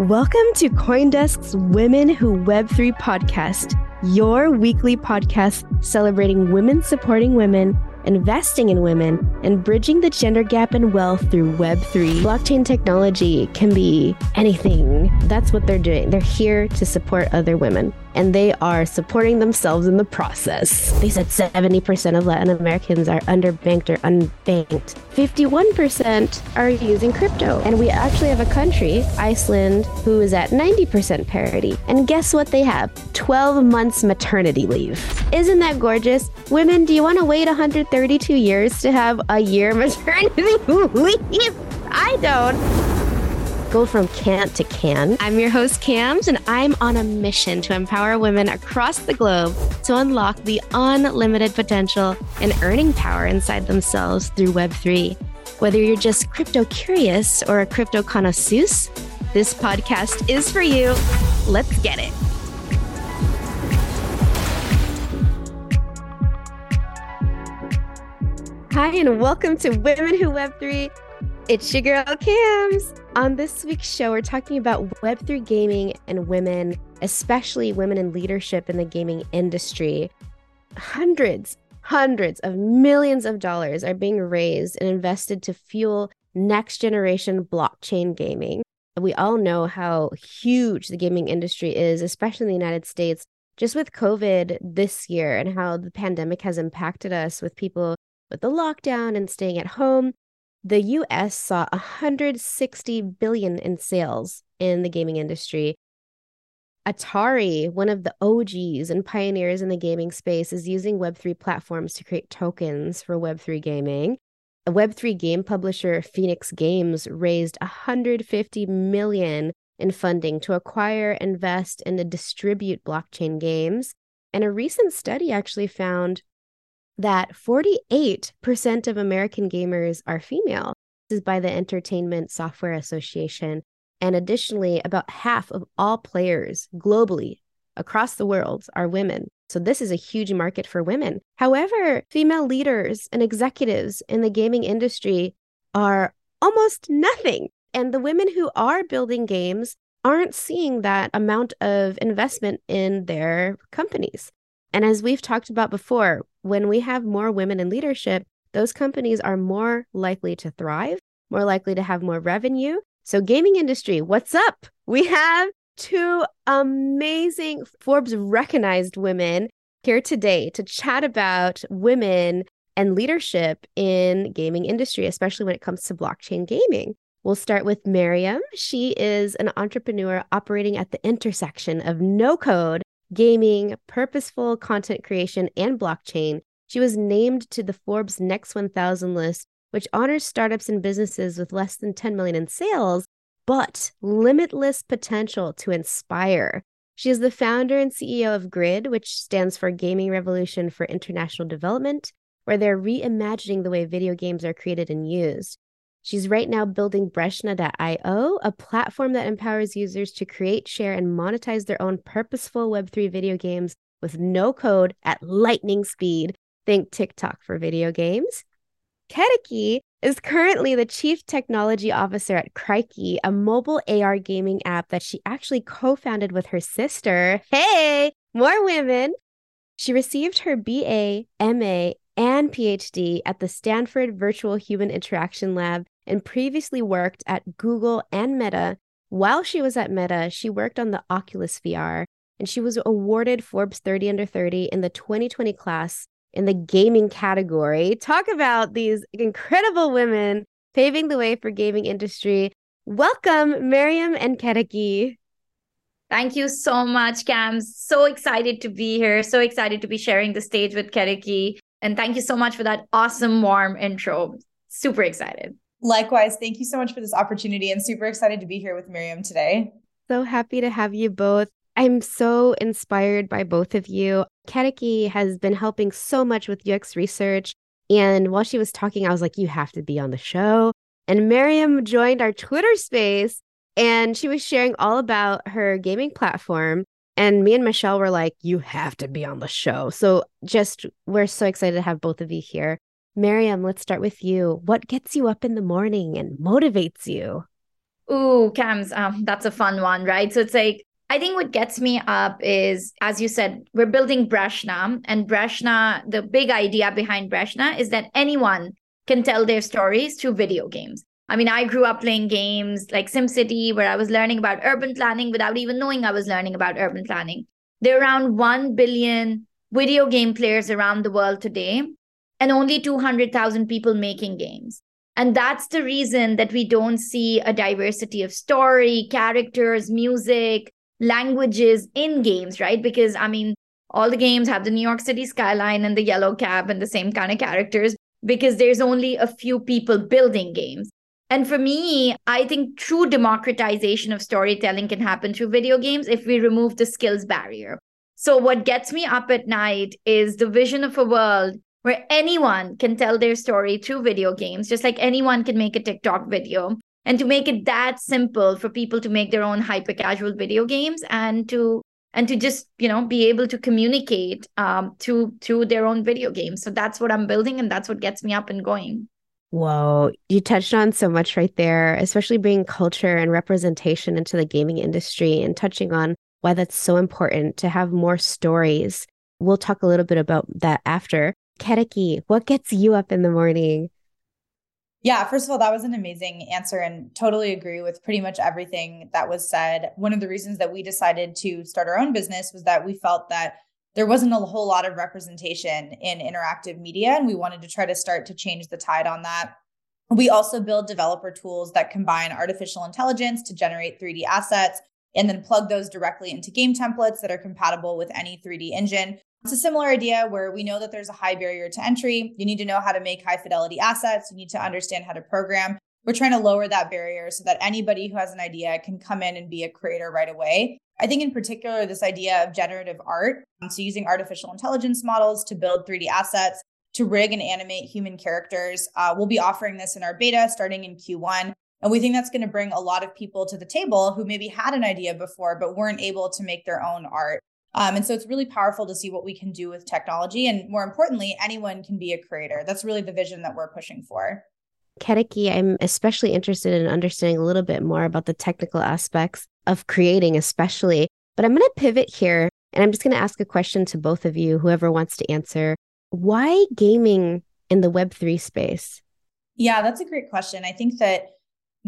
Welcome to Coindesk's Women Who Web3 podcast, your weekly podcast celebrating women supporting women investing in women, and bridging the gender gap in wealth through Web3. Blockchain technology can be anything. That's what they're doing. They're here to support other women, and they are supporting themselves in the process. They said 70% of Latin Americans are underbanked or unbanked. 51% are using crypto. And we actually have a country, Iceland, who is at 90% parity. And guess what they have? 12 months maternity leave. Isn't that gorgeous? Women, do you want to wait 132 years to have a year maternity leave. I don't. From can't to can. I'm your host, Cams, and I'm on a mission to empower women across the globe to unlock the unlimited potential and earning power inside themselves through Web3. Whether you're just crypto curious or a crypto connoisseur, this podcast is for you. Let's get it. Hi, and welcome to Women Who Web3. It's your girl, Cams. On this week's show, we're talking about Web3 gaming and women, especially women in leadership in the gaming industry. Hundreds, hundreds of millions of dollars are being raised and invested to fuel next generation blockchain gaming. We all know how huge the gaming industry is, especially in the United States. Just with COVID this year and how the pandemic has impacted us with people with the lockdown and staying at home, the US saw 160 billion in sales in the gaming industry. Atari, one of the OGs and pioneers in the gaming space, is using Web3 platforms to create tokens for Web3 gaming. A Web3 game publisher, Phoenix Games, raised 150 million in funding to acquire, invest, and to distribute blockchain games. And a recent study actually found that 48% of American gamers are female. This is by the Entertainment Software Association. And additionally, about half of all players globally across the world are women. So, this is a huge market for women. However, female leaders and executives in the gaming industry are almost nothing. And the women who are building games aren't seeing that amount of investment in their companies. And as we've talked about before, when we have more women in leadership, those companies are more likely to thrive, more likely to have more revenue. So, gaming industry, what's up? We have two amazing Forbes recognized women here today to chat about women and leadership in gaming industry, especially when it comes to blockchain gaming. We'll start with Miriam. She is an entrepreneur operating at the intersection of no code gaming, purposeful content creation, and blockchain, she was named to the Forbes Next 1000 list, which honors startups and businesses with less than 10 million in sales, but limitless potential to inspire. She is the founder and CEO of GRID, which stands for Gaming Revolution for International Development, where they're reimagining the way video games are created and used. She's right now building Breshna.io, a platform that empowers users to create, share, and monetize their own purposeful Web3 video games with no code at lightning speed. Think TikTok for video games. Ketaki is currently the chief technology officer at Krikey, a mobile AR gaming app that she actually co founded with her sister. Hey, more women. She received her BA, MA, and PhD at the Stanford Virtual Human Interaction Lab and previously worked at Google and Meta. While she was at Meta, she worked on the Oculus VR and she was awarded Forbes 30 under 30 in the 2020 class in the gaming category. Talk about these incredible women paving the way for gaming industry. Welcome, Miriam and Ketaki. Thank you so much, Cam. So excited to be here. So excited to be sharing the stage with Ketaki. And thank you so much for that awesome, warm intro. Super excited. Likewise, thank you so much for this opportunity and super excited to be here with Miriam today. So happy to have you both. I'm so inspired by both of you. Ketaki has been helping so much with UX research. And while she was talking, I was like, you have to be on the show. And Miriam joined our Twitter space and she was sharing all about her gaming platform. And me and Michelle were like, you have to be on the show. So just, we're so excited to have both of you here. Miriam, let's start with you. What gets you up in the morning and motivates you? Ooh, Cams, um, that's a fun one, right? So it's like I think what gets me up is, as you said, we're building Breshna, and Breshna, the big idea behind Breshna is that anyone can tell their stories through video games. I mean, I grew up playing games like SimCity, where I was learning about urban planning without even knowing I was learning about urban planning. There are around 1 billion video game players around the world today, and only 200,000 people making games. And that's the reason that we don't see a diversity of story, characters, music, languages in games, right? Because I mean, all the games have the New York City skyline and the yellow cab and the same kind of characters because there's only a few people building games. And for me, I think true democratization of storytelling can happen through video games if we remove the skills barrier. So, what gets me up at night is the vision of a world where anyone can tell their story through video games, just like anyone can make a TikTok video and to make it that simple for people to make their own hyper casual video games and to and to just you know be able to communicate um, through through their own video games so that's what i'm building and that's what gets me up and going Whoa, you touched on so much right there, especially bringing culture and representation into the gaming industry and touching on why that's so important to have more stories. We'll talk a little bit about that after. Ketaki, what gets you up in the morning? Yeah, first of all, that was an amazing answer and totally agree with pretty much everything that was said. One of the reasons that we decided to start our own business was that we felt that there wasn't a whole lot of representation in interactive media, and we wanted to try to start to change the tide on that. We also build developer tools that combine artificial intelligence to generate 3D assets and then plug those directly into game templates that are compatible with any 3D engine. It's a similar idea where we know that there's a high barrier to entry. You need to know how to make high fidelity assets, you need to understand how to program. We're trying to lower that barrier so that anybody who has an idea can come in and be a creator right away. I think, in particular, this idea of generative art, um, so using artificial intelligence models to build 3D assets, to rig and animate human characters. Uh, we'll be offering this in our beta starting in Q1. And we think that's going to bring a lot of people to the table who maybe had an idea before, but weren't able to make their own art. Um, and so it's really powerful to see what we can do with technology. And more importantly, anyone can be a creator. That's really the vision that we're pushing for. Ketaki, I'm especially interested in understanding a little bit more about the technical aspects of creating, especially. But I'm going to pivot here and I'm just going to ask a question to both of you, whoever wants to answer. Why gaming in the Web3 space? Yeah, that's a great question. I think that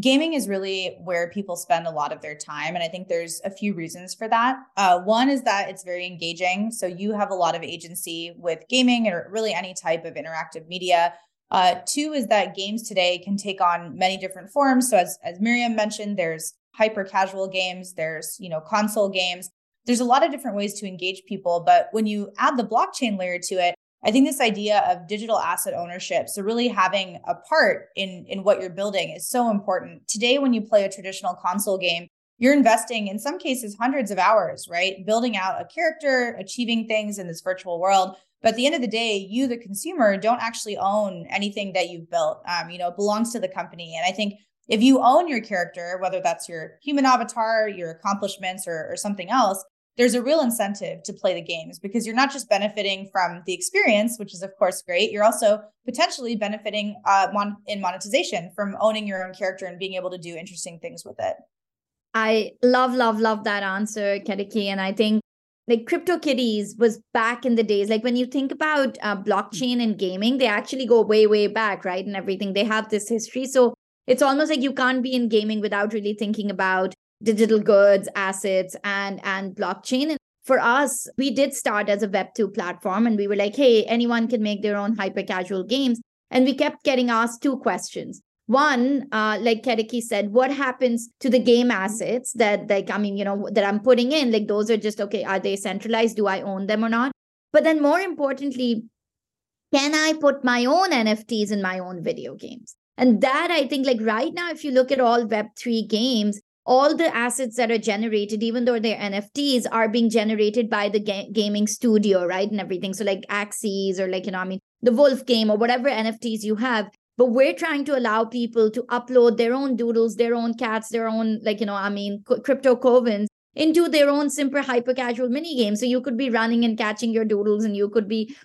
gaming is really where people spend a lot of their time. And I think there's a few reasons for that. Uh, one is that it's very engaging. So you have a lot of agency with gaming or really any type of interactive media. Uh, two is that games today can take on many different forms. So as, as Miriam mentioned, there's hyper casual games, there's, you know, console games. There's a lot of different ways to engage people. But when you add the blockchain layer to it, I think this idea of digital asset ownership, so really having a part in in what you're building is so important. Today when you play a traditional console game, you're investing in some cases hundreds of hours, right? Building out a character, achieving things in this virtual world. But at the end of the day, you, the consumer, don't actually own anything that you've built. Um, you know, it belongs to the company. And I think if you own your character, whether that's your human avatar, your accomplishments, or, or something else, there's a real incentive to play the games because you're not just benefiting from the experience, which is of course great. You're also potentially benefiting uh, mon- in monetization from owning your own character and being able to do interesting things with it. I love, love, love that answer, Ketaki. And I think like CryptoKitties was back in the days. Like when you think about uh, blockchain and gaming, they actually go way, way back, right? And everything. They have this history. So it's almost like you can't be in gaming without really thinking about digital goods, assets, and and blockchain. And for us, we did start as a Web2 platform and we were like, hey, anyone can make their own hyper casual games. And we kept getting asked two questions. One, uh, like Ketaki said, what happens to the game assets that, like, I mean, you know, that I'm putting in? Like, those are just okay. Are they centralized? Do I own them or not? But then, more importantly, can I put my own NFTs in my own video games? And that I think, like right now, if you look at all Web3 games, all the assets that are generated, even though they're NFTs, are being generated by the ga- gaming studio, right? And everything. So, like Axies or like, you know, I mean, the Wolf game or whatever NFTs you have. But we're trying to allow people to upload their own doodles, their own cats, their own, like, you know, I mean, crypto covens into their own simple hyper casual mini game. So you could be running and catching your doodles and you could be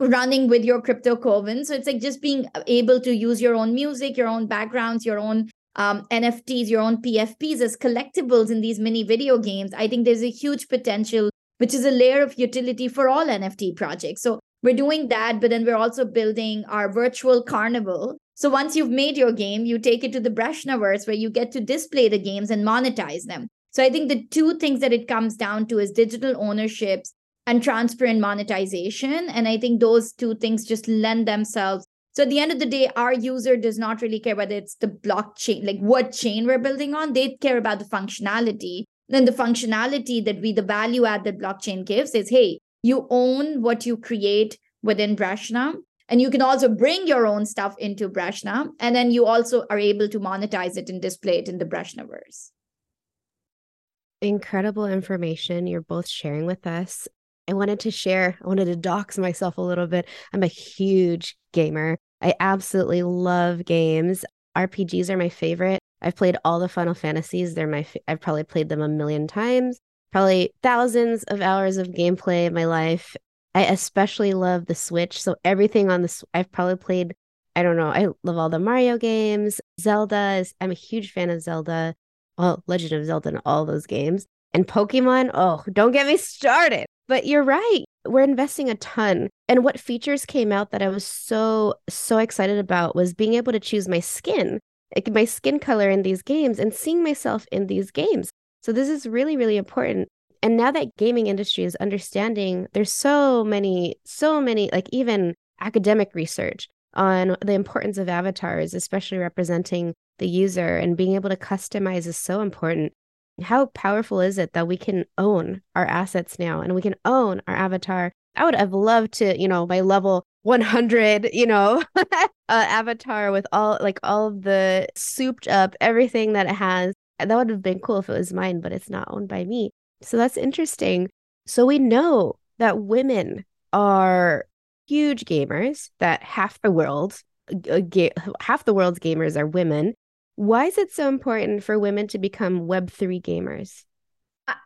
running with your crypto coven. So it's like just being able to use your own music, your own backgrounds, your own um, NFTs, your own PFPs as collectibles in these mini video games, I think there's a huge potential, which is a layer of utility for all NFT projects. So we're doing that, but then we're also building our virtual carnival. So once you've made your game, you take it to the Breshnaverse where you get to display the games and monetize them. So I think the two things that it comes down to is digital ownerships and transparent monetization. And I think those two things just lend themselves so at the end of the day, our user does not really care whether it's the blockchain, like what chain we're building on. They care about the functionality. Then the functionality that we, the value add that blockchain gives is, hey, you own what you create within Breshna. And you can also bring your own stuff into Breshna. And then you also are able to monetize it and display it in the Breshnaverse. Incredible information you're both sharing with us. I wanted to share, I wanted to dox myself a little bit. I'm a huge gamer. I absolutely love games. RPGs are my favorite. I've played all the Final Fantasies. They're my I've probably played them a million times. Probably thousands of hours of gameplay in my life. I especially love the Switch. So everything on the I've probably played I don't know. I love all the Mario games. Zelda is I'm a huge fan of Zelda. Well, Legend of Zelda and all those games. And Pokemon, oh, don't get me started. But you're right we're investing a ton. And what features came out that I was so, so excited about was being able to choose my skin, like my skin color in these games and seeing myself in these games. So this is really, really important. And now that gaming industry is understanding, there's so many, so many, like even academic research on the importance of avatars, especially representing the user and being able to customize is so important how powerful is it that we can own our assets now and we can own our avatar? I would have loved to, you know, my level 100, you know, uh, avatar with all like all of the souped up everything that it has. That would have been cool if it was mine, but it's not owned by me. So that's interesting. So we know that women are huge gamers, that half the world, uh, ga- half the world's gamers are women. Why is it so important for women to become Web3 gamers?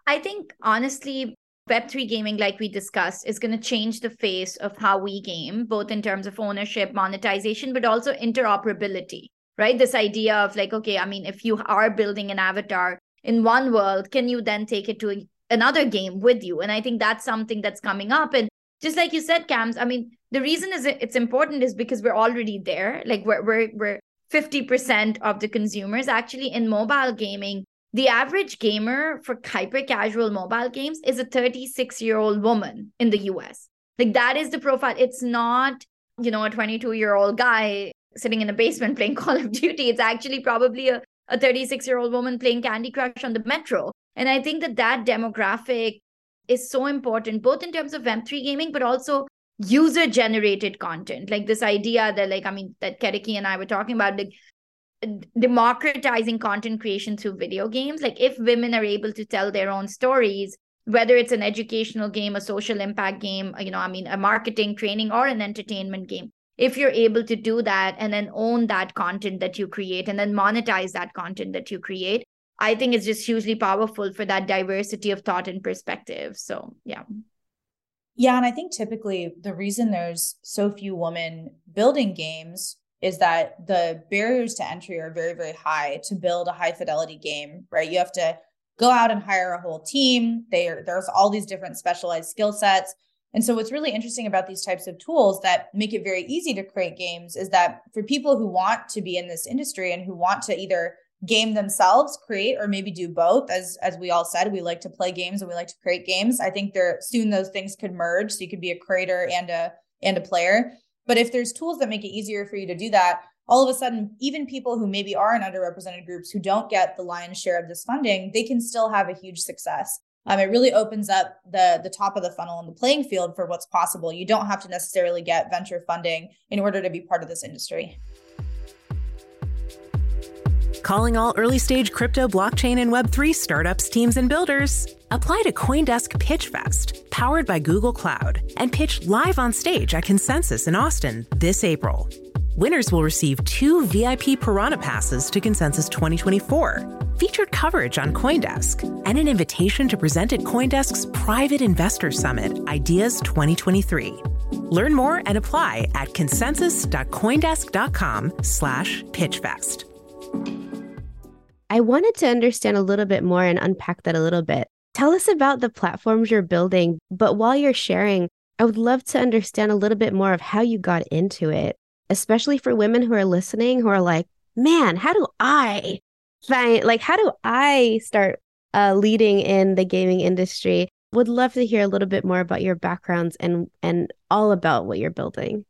I think honestly, Web3 gaming, like we discussed, is going to change the face of how we game, both in terms of ownership, monetization, but also interoperability, right? This idea of like, okay, I mean, if you are building an avatar in one world, can you then take it to another game with you? And I think that's something that's coming up. And just like you said, Cams, I mean, the reason is it's important is because we're already there. Like we're we're we're 50% of the consumers actually in mobile gaming the average gamer for hyper casual mobile games is a 36 year old woman in the US. Like that is the profile. It's not, you know, a 22 year old guy sitting in a basement playing Call of Duty. It's actually probably a, a 36 year old woman playing Candy Crush on the metro. And I think that that demographic is so important, both in terms of Web3 gaming, but also user generated content. Like this idea that like i mean that Ketaki and i were talking about like democratizing content creation through video games. Like if women are able to tell their own stories whether it's an educational game a social impact game you know i mean a marketing training or an entertainment game if you're able to do that and then own that content that you create and then monetize that content that you create i think it's just hugely powerful for that diversity of thought and perspective. So yeah yeah, and I think typically the reason there's so few women building games is that the barriers to entry are very, very high to build a high fidelity game, right? You have to go out and hire a whole team. There, there's all these different specialized skill sets. And so, what's really interesting about these types of tools that make it very easy to create games is that for people who want to be in this industry and who want to either game themselves, create, or maybe do both, as as we all said, we like to play games and we like to create games. I think there soon those things could merge, so you could be a creator and a and a player. But if there's tools that make it easier for you to do that, all of a sudden, even people who maybe are in underrepresented groups who don't get the lion's share of this funding, they can still have a huge success. Um, it really opens up the the top of the funnel and the playing field for what's possible. You don't have to necessarily get venture funding in order to be part of this industry. Calling all early stage crypto, blockchain, and Web3 startups, teams, and builders. Apply to Coindesk Pitch Fest, powered by Google Cloud, and pitch live on stage at Consensus in Austin this April. Winners will receive two VIP Piranha passes to Consensus 2024, featured coverage on Coindesk, and an invitation to present at Coindesk's Private Investor Summit Ideas 2023. Learn more and apply at consensus.coindesk.com slash pitchfest. I wanted to understand a little bit more and unpack that a little bit. Tell us about the platforms you're building, but while you're sharing, I would love to understand a little bit more of how you got into it especially for women who are listening who are like, man, how do I find, like, how do I start uh, leading in the gaming industry? Would love to hear a little bit more about your backgrounds and and all about what you're building.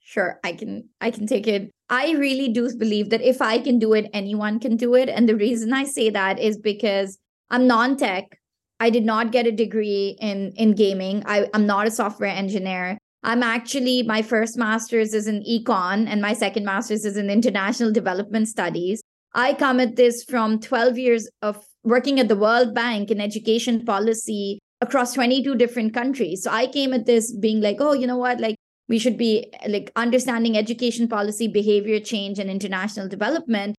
Sure, I can I can take it. I really do believe that if I can do it, anyone can do it. And the reason I say that is because I'm non-tech. I did not get a degree in in gaming. I, I'm not a software engineer. I'm actually, my first master's is in econ and my second master's is in international development studies. I come at this from 12 years of working at the World Bank in education policy across 22 different countries. So I came at this being like, oh, you know what? Like, we should be like understanding education policy, behavior change, and international development.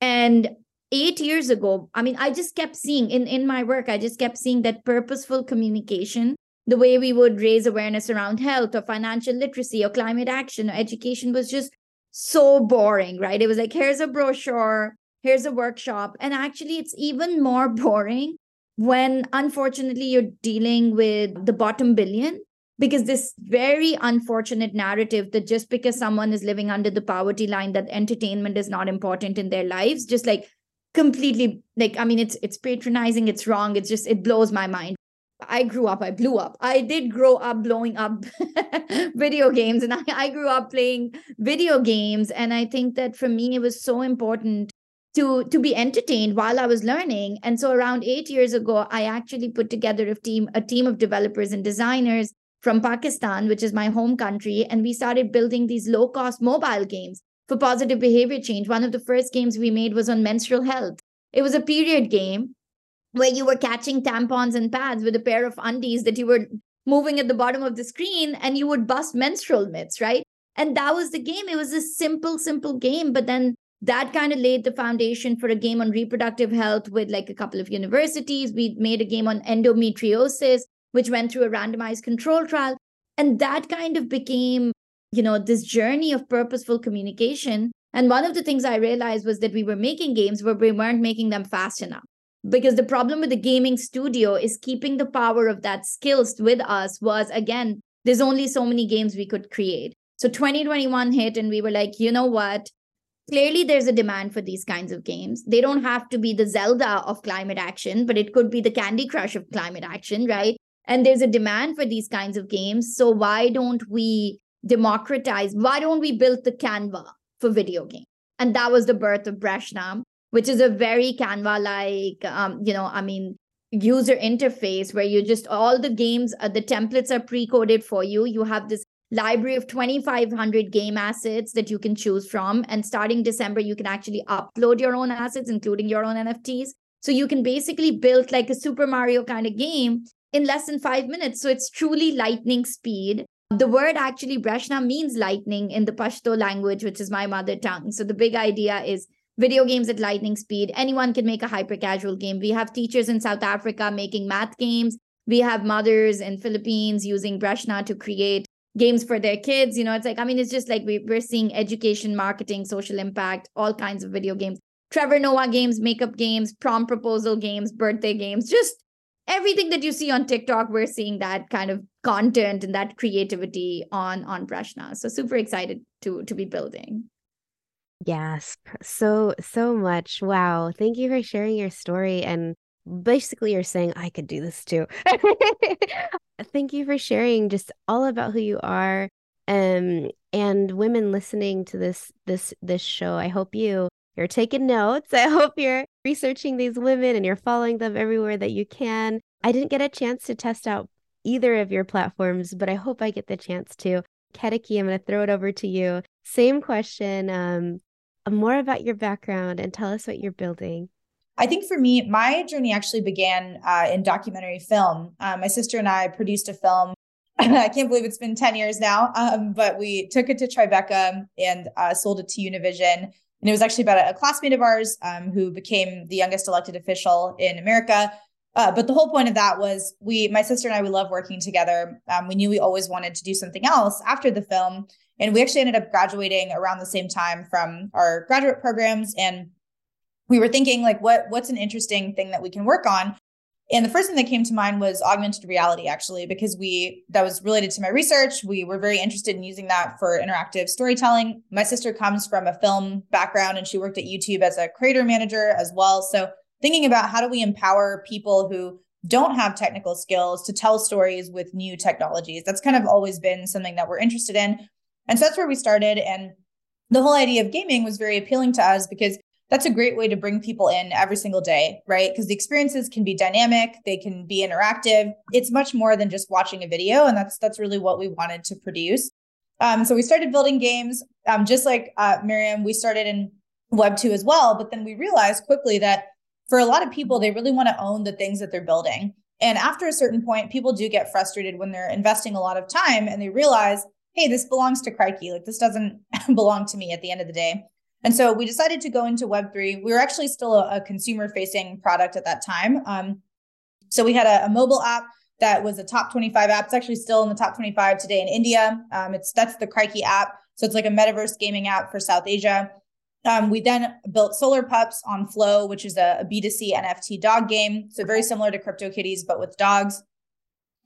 And eight years ago, I mean, I just kept seeing in, in my work, I just kept seeing that purposeful communication the way we would raise awareness around health or financial literacy or climate action or education was just so boring, right? It was like, here's a brochure, here's a workshop. And actually, it's even more boring when unfortunately you're dealing with the bottom billion because this very unfortunate narrative that just because someone is living under the poverty line that entertainment is not important in their lives just like completely like i mean it's it's patronizing it's wrong it's just it blows my mind I grew up, I blew up. I did grow up blowing up video games and I, I grew up playing video games. And I think that for me, it was so important to to be entertained while I was learning. And so around eight years ago, I actually put together a team, a team of developers and designers from Pakistan, which is my home country. And we started building these low-cost mobile games for positive behavior change. One of the first games we made was on menstrual health. It was a period game where you were catching tampons and pads with a pair of undies that you were moving at the bottom of the screen and you would bust menstrual myths, right? And that was the game. It was a simple, simple game. But then that kind of laid the foundation for a game on reproductive health with like a couple of universities. We made a game on endometriosis, which went through a randomized control trial. And that kind of became, you know, this journey of purposeful communication. And one of the things I realized was that we were making games where we weren't making them fast enough. Because the problem with the gaming studio is keeping the power of that skills with us was again there's only so many games we could create. So 2021 hit and we were like you know what? Clearly there's a demand for these kinds of games. They don't have to be the zelda of climate action but it could be the candy crush of climate action right and there's a demand for these kinds of games. So why don't we democratize why don't we build the canva for video games and that was the birth of Breshna which is a very Canva like, um, you know, I mean, user interface where you just all the games, uh, the templates are pre coded for you. You have this library of 2500 game assets that you can choose from. And starting december you can actually upload your own assets including your own nfts so you can basically build like a super mario kind of game in less than 5 minutes so it's truly lightning speed the word actually breshna means lightning in the pashto language which is my mother tongue so the big idea is video games at lightning speed. Anyone can make a hyper casual game. We have teachers in South Africa making math games. We have mothers in Philippines using Breshna to create games for their kids. You know, it's like, I mean, it's just like we, we're seeing education, marketing, social impact, all kinds of video games. Trevor Noah games, makeup games, prom proposal games, birthday games, just everything that you see on TikTok, we're seeing that kind of content and that creativity on on Breshna. So super excited to to be building. Yes, so so much. Wow. Thank you for sharing your story and basically you're saying I could do this too. Thank you for sharing just all about who you are um and women listening to this this this show. I hope you you're taking notes. I hope you're researching these women and you're following them everywhere that you can. I didn't get a chance to test out either of your platforms, but I hope I get the chance to. Ketaki, I'm going to throw it over to you. Same question. Um, more about your background and tell us what you're building. I think for me, my journey actually began uh, in documentary film. Uh, my sister and I produced a film. I can't believe it's been 10 years now, um, but we took it to Tribeca and uh, sold it to Univision. And it was actually about a, a classmate of ours um, who became the youngest elected official in America. Uh, but the whole point of that was we, my sister and I, we love working together. Um, we knew we always wanted to do something else after the film. And we actually ended up graduating around the same time from our graduate programs. And we were thinking like what what's an interesting thing that we can work on and the first thing that came to mind was augmented reality actually because we that was related to my research. We were very interested in using that for interactive storytelling. My sister comes from a film background and she worked at youtube as a creator manager as well. So thinking about how do we empower people who don't have technical skills to tell stories with new technologies that's kind of always been something that we're interested in. And so that's where we started. And the whole idea of gaming was very appealing to us because that's a great way to bring people in every single day, right? Because the experiences can be dynamic, they can be interactive. It's much more than just watching a video, and that's that's really what we wanted to produce. Um, so we started building games, um, just like uh, Miriam. We started in Web two as well, but then we realized quickly that for a lot of people, they really want to own the things that they're building. And after a certain point, people do get frustrated when they're investing a lot of time and they realize, hey, this belongs to Krikey. Like this doesn't belong to me at the end of the day. And so we decided to go into Web3. We were actually still a, a consumer facing product at that time. Um, so we had a, a, mobile app that was a top 25 app. It's actually still in the top 25 today in India. Um, it's that's the Krikey app. So it's like a metaverse gaming app for South Asia. Um, we then built Solar Pups on Flow, which is a a B2C NFT dog game. So very similar to CryptoKitties, but with dogs.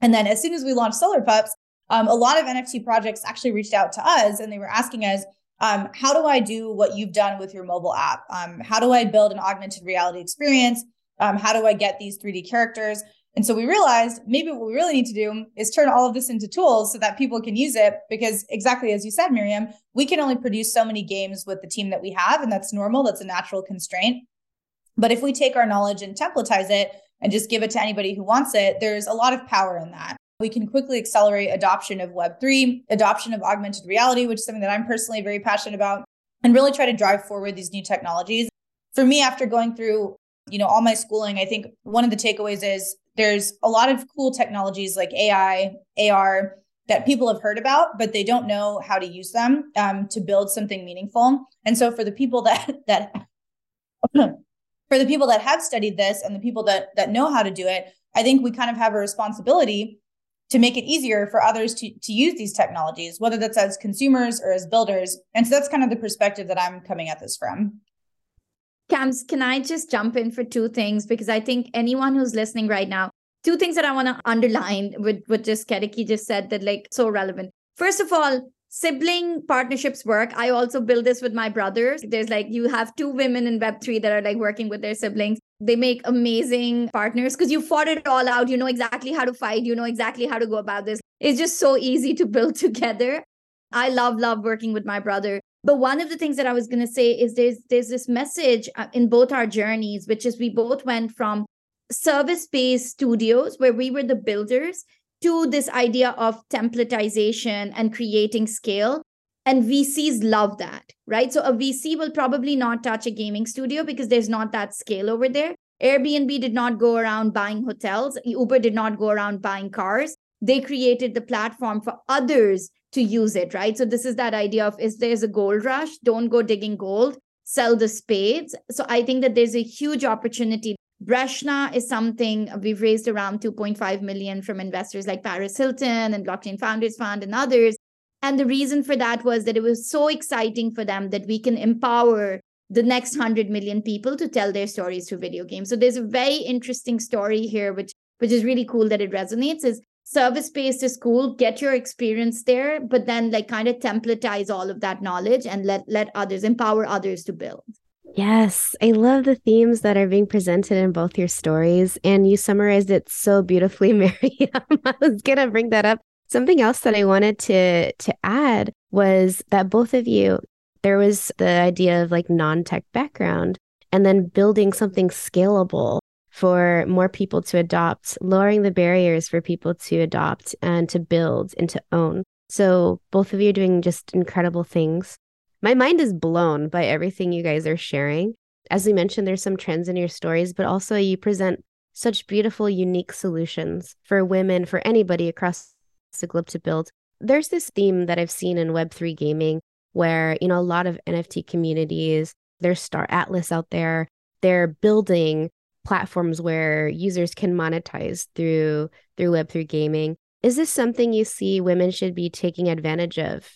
And then as soon as we launched Solar Pups, um, a lot of NFT projects actually reached out to us and they were asking us, um, how do I do what you've done with your mobile app? Um, how do I build an augmented reality experience? Um, how do I get these 3D characters? And so we realized maybe what we really need to do is turn all of this into tools so that people can use it. Because exactly as you said, Miriam, we can only produce so many games with the team that we have, and that's normal. That's a natural constraint. But if we take our knowledge and templatize it and just give it to anybody who wants it, there's a lot of power in that we can quickly accelerate adoption of Web3, adoption of augmented reality, which is something that I'm personally very passionate about, and really try to drive forward these new technologies. For me, after going through, you know, all my schooling, I think one of the takeaways is there's a lot of cool technologies like AI, AR that people have heard about, but they don't know how to use them um, to build something meaningful. And so for the people that that for the people that have studied this and the people that that know how to do it, I think we kind of have a responsibility to make it easier for others to, to use these technologies, whether that's as consumers or as builders. And so that's kind of the perspective that I'm coming at this from. Cams, can I just jump in for two things? Because I think anyone who's listening right now, two things that I want to underline with what just Ketaki just said that like so relevant. First of all, sibling partnerships work. I also build this with my brothers. There's like you have two women in Web3 that are like working with their siblings. They make amazing partners because you fought it all out. You know exactly how to fight, you know exactly how to go about this. It's just so easy to build together. I love love working with my brother. But one of the things that I was going to say is there's there's this message uh, in both our journeys which is we both went from service-based studios where we were the builders to this idea of templatization and creating scale. And VCs love that, right? So a VC will probably not touch a gaming studio because there's not that scale over there. Airbnb did not go around buying hotels, Uber did not go around buying cars. They created the platform for others to use it, right? So this is that idea of is there's a gold rush, don't go digging gold, sell the spades. So I think that there's a huge opportunity Breshna is something we've raised around 2.5 million from investors like Paris Hilton and Blockchain Founders Fund and others. And the reason for that was that it was so exciting for them that we can empower the next 100 million people to tell their stories through video games. So there's a very interesting story here, which which is really cool that it resonates, is service based is cool. Get your experience there, but then like kind of templatize all of that knowledge and let let others empower others to build. Yes, I love the themes that are being presented in both your stories, and you summarized it so beautifully, Miriam. I was gonna bring that up. Something else that I wanted to to add was that both of you, there was the idea of like non-tech background, and then building something scalable for more people to adopt, lowering the barriers for people to adopt and to build and to own. So both of you are doing just incredible things. My mind is blown by everything you guys are sharing. As we mentioned, there's some trends in your stories, but also you present such beautiful, unique solutions for women, for anybody across the globe to build. There's this theme that I've seen in Web3 gaming where, you know, a lot of NFT communities, there's Star Atlas out there, they're building platforms where users can monetize through through Web3 gaming. Is this something you see women should be taking advantage of?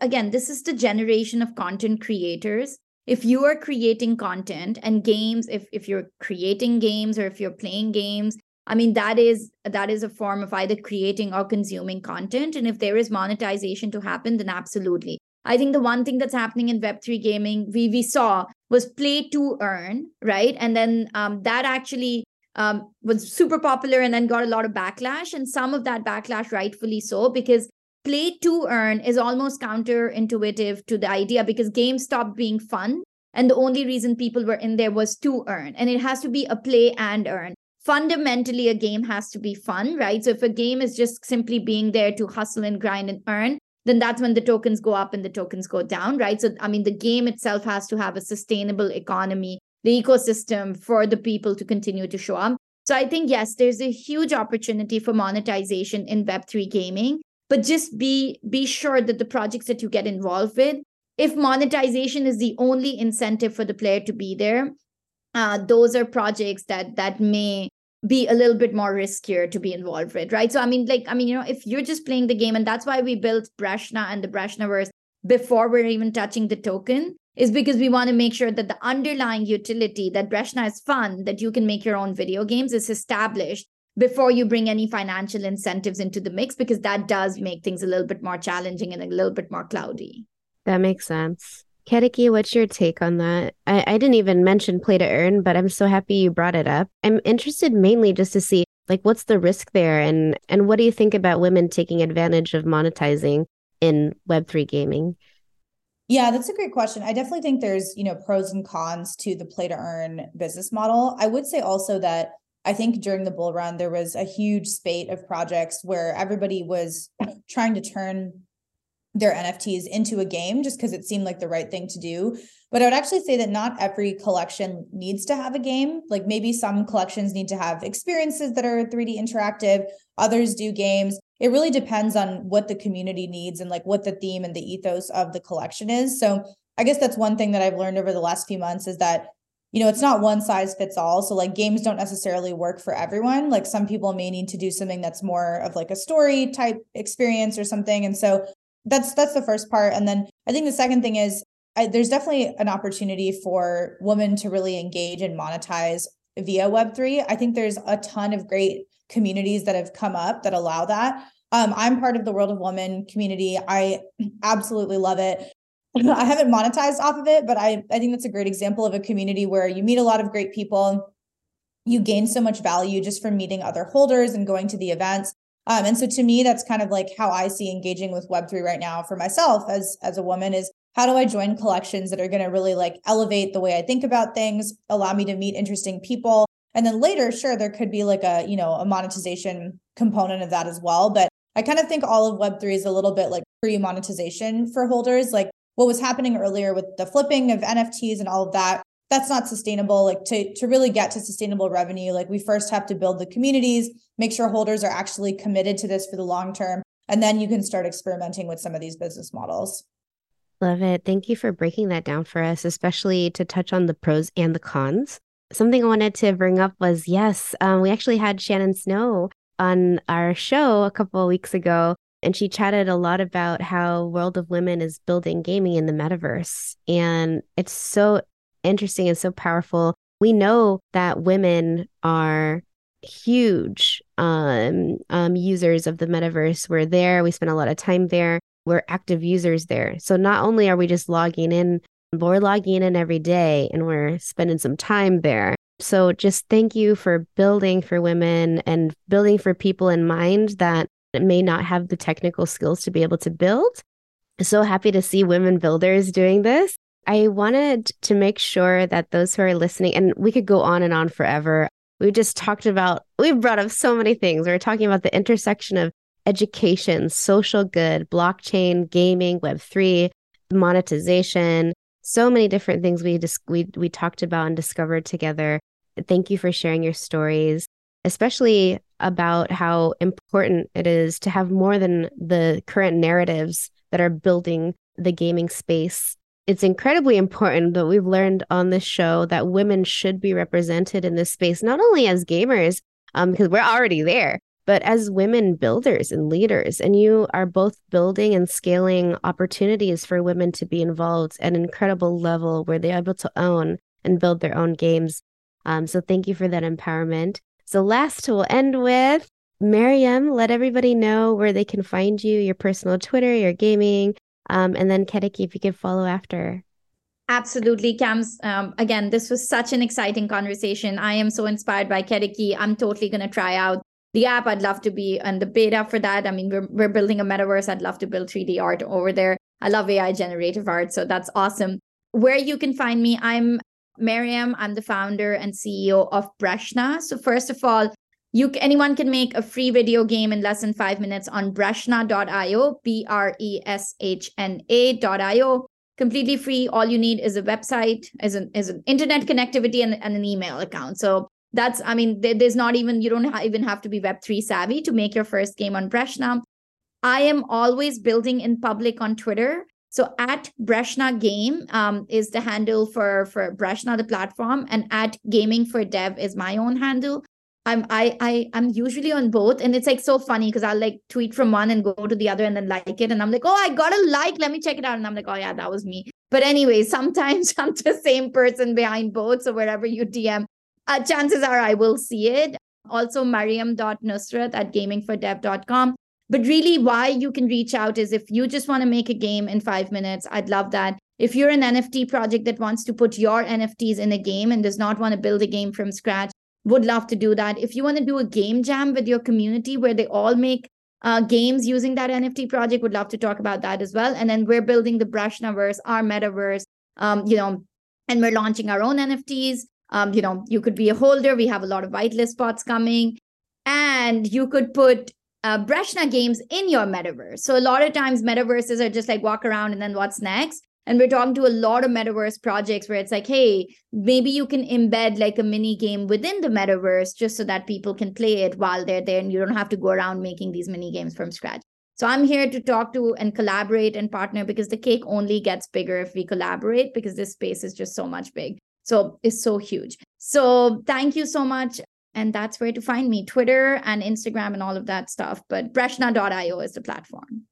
Again, this is the generation of content creators. If you are creating content and games, if if you're creating games or if you're playing games, I mean that is that is a form of either creating or consuming content. And if there is monetization to happen, then absolutely. I think the one thing that's happening in Web3 gaming, we we saw was play to earn, right? And then um, that actually um, was super popular and then got a lot of backlash. And some of that backlash, rightfully so, because play to earn is almost counterintuitive to the idea because games stopped being fun and the only reason people were in there was to earn and it has to be a play and earn. Fundamentally a game has to be fun right? So if a game is just simply being there to hustle and grind and earn then that's when the tokens go up and the tokens go down right? So i mean the game itself has to have a sustainable economy the ecosystem for the people to continue to show up. So i think yes there's a huge opportunity for monetization in web3 gaming but just be be sure that the projects that you get involved with if monetization is the only incentive for the player to be there uh, those are projects that that may be a little bit more riskier to be involved with right? So i mean like i mean you know if you're just playing the game and that's why we built breshna and the breshnaverse before we're even touching the token is because we want to make sure that the underlying utility that breshna is fun that you can make your own video games is established before you bring any financial incentives into the mix because that does make things a little bit more challenging and a little bit more cloudy. That makes sense. Ketaki, what's your take on that? I, I didn't even mention play to earn, but I'm so happy you brought it up. I'm interested mainly just to see like what's the risk there and and what do you think about women taking advantage of monetizing in web3 gaming? Yeah, that's a great question. I definitely think there's, you know, pros and cons to the play to earn business model. I would say also that I think during the bull run, there was a huge spate of projects where everybody was trying to turn their NFTs into a game just because it seemed like the right thing to do. But I would actually say that not every collection needs to have a game. Like maybe some collections need to have experiences that are 3D interactive, others do games. It really depends on what the community needs and like what the theme and the ethos of the collection is. So I guess that's one thing that I've learned over the last few months is that you know, it's not one size fits all. So like games don't necessarily work for everyone. Like some people may need to do something that's more of like a story type experience or something. And so that's that's the first part. And then I think the second thing is I, there's definitely an opportunity for women to really engage and monetize via Web3. I think there's a ton of great communities that have come up that allow that. Um, I'm part of the World of Woman community. I absolutely love it. I haven't monetized off of it, but I, I think that's a great example of a community where you meet a lot of great people. You gain so much value just from meeting other holders and going to the events. Um, and so to me, that's kind of like how I see engaging with Web3 right now for myself as, as a woman is how do I join collections that are going to really like elevate the way I think about things, allow me to meet interesting people. And then later, sure, there could be like a, you know, a monetization component of that as well. But I kind of think all of Web3 is a little bit like pre monetization for holders. Like what was happening earlier with the flipping of NFTs and all of that, that's not sustainable. Like to, to really get to sustainable revenue, like we first have to build the communities, make sure holders are actually committed to this for the long term. And then you can start experimenting with some of these business models. Love it. Thank you for breaking that down for us, especially to touch on the pros and the cons. Something I wanted to bring up was yes, um, we actually had Shannon Snow on our show a couple of weeks ago and she chatted a lot about how World of Women is building gaming in the metaverse. And it's so interesting and so powerful. We know that women are huge um, um, users of the metaverse. We're there. We spend a lot of time there. We're active users there. So not only are we just logging in, we're logging in every day and we're spending some time there. So just thank you for building for women and building for people in mind that may not have the technical skills to be able to build. So happy to see women builders doing this. I wanted to make sure that those who are listening, and we could go on and on forever. We just talked about, we've brought up so many things. We are talking about the intersection of education, social good, blockchain, gaming, Web3, monetization, so many different things we just we we talked about and discovered together. Thank you for sharing your stories, especially about how important it is to have more than the current narratives that are building the gaming space. It's incredibly important that we've learned on this show that women should be represented in this space, not only as gamers, um, because we're already there, but as women builders and leaders. And you are both building and scaling opportunities for women to be involved at an incredible level where they're able to own and build their own games. Um, so thank you for that empowerment. So last we'll end with Mariam. Let everybody know where they can find you, your personal Twitter, your gaming, um, and then Ketaki, if you could follow after. Absolutely, Cams. Um, again, this was such an exciting conversation. I am so inspired by Ketaki. I'm totally going to try out the app. I'd love to be in the beta for that. I mean, we're, we're building a metaverse. I'd love to build 3D art over there. I love AI generative art. So that's awesome. Where you can find me, I'm Mariam. I'm the founder and CEO of Breshna. So, first of all, you anyone can make a free video game in less than five minutes on breshna.io, B R E S H N A.io. Completely free. All you need is a website, is an is an internet connectivity and, and an email account. So that's i mean there, there's not even you don't even have to be web3 savvy to make your first game on breshna i am always building in public on twitter so at breshna game um, is the handle for for breshna the platform and at gaming for dev is my own handle i'm i, I i'm usually on both and it's like so funny because i'll like tweet from one and go to the other and then like it and i'm like oh i got a like let me check it out and i'm like oh yeah that was me but anyway sometimes i'm the same person behind both so wherever you dm uh, chances are I will see it. Also, mariam.nusrat at gamingfordev.com. But really, why you can reach out is if you just want to make a game in five minutes, I'd love that. If you're an NFT project that wants to put your NFTs in a game and does not want to build a game from scratch, would love to do that. If you want to do a game jam with your community where they all make uh, games using that NFT project, would love to talk about that as well. And then we're building the Breshnaverse, our metaverse, um, you know, and we're launching our own NFTs. Um, you know, you could be a holder. We have a lot of whitelist spots coming, and you could put uh, Breshna games in your metaverse. So a lot of times metaverses are just like walk around and then what's next. And we're talking to a lot of metaverse projects where it's like, hey, maybe you can embed like a mini game within the metaverse just so that people can play it while they're there and you don't have to go around making these mini games from scratch. So I'm here to talk to and collaborate and partner because the cake only gets bigger if we collaborate because this space is just so much big. So it's so huge. So thank you so much. And that's where to find me Twitter and Instagram and all of that stuff. But Breshna.io is the platform.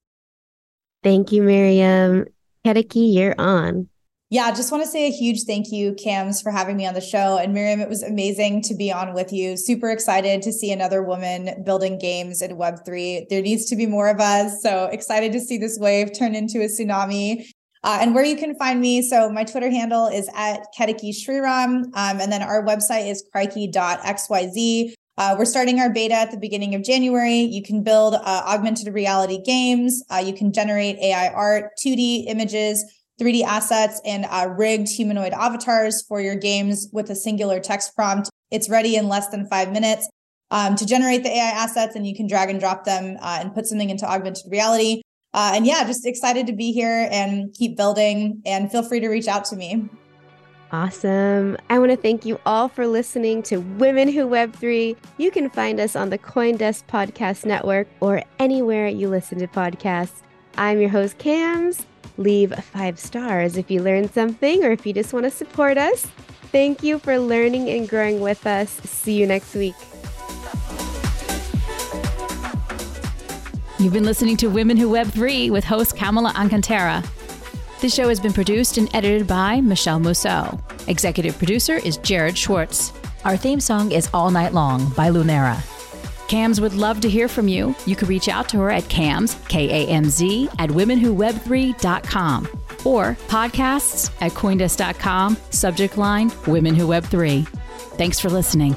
Thank you, Miriam. Ketaki, you're on. Yeah, just want to say a huge thank you, Cams, for having me on the show. And Miriam, it was amazing to be on with you. Super excited to see another woman building games in Web3. There needs to be more of us. So excited to see this wave turn into a tsunami. Uh, and where you can find me. So my Twitter handle is at Ketaki Shriram. Um, and then our website is krikey.xyz. Uh, we're starting our beta at the beginning of January. You can build uh, augmented reality games. Uh, you can generate AI art, 2D images, 3D assets, and uh, rigged humanoid avatars for your games with a singular text prompt. It's ready in less than five minutes um, to generate the AI assets, and you can drag and drop them uh, and put something into augmented reality. Uh, and yeah, just excited to be here and keep building. And feel free to reach out to me. Awesome. I want to thank you all for listening to Women Who Web3. You can find us on the Coindesk Podcast Network or anywhere you listen to podcasts. I'm your host, Cams. Leave five stars if you learned something or if you just want to support us. Thank you for learning and growing with us. See you next week. You've been listening to Women Who Web 3 with host Kamala Alcantara. This show has been produced and edited by Michelle Mousseau. Executive producer is Jared Schwartz. Our theme song is All Night Long by Lunera. Cams would love to hear from you. You can reach out to her at cams, K A M Z, at womenwhoweb3.com or podcasts at coindesk.com, subject line Women Who Web 3. Thanks for listening.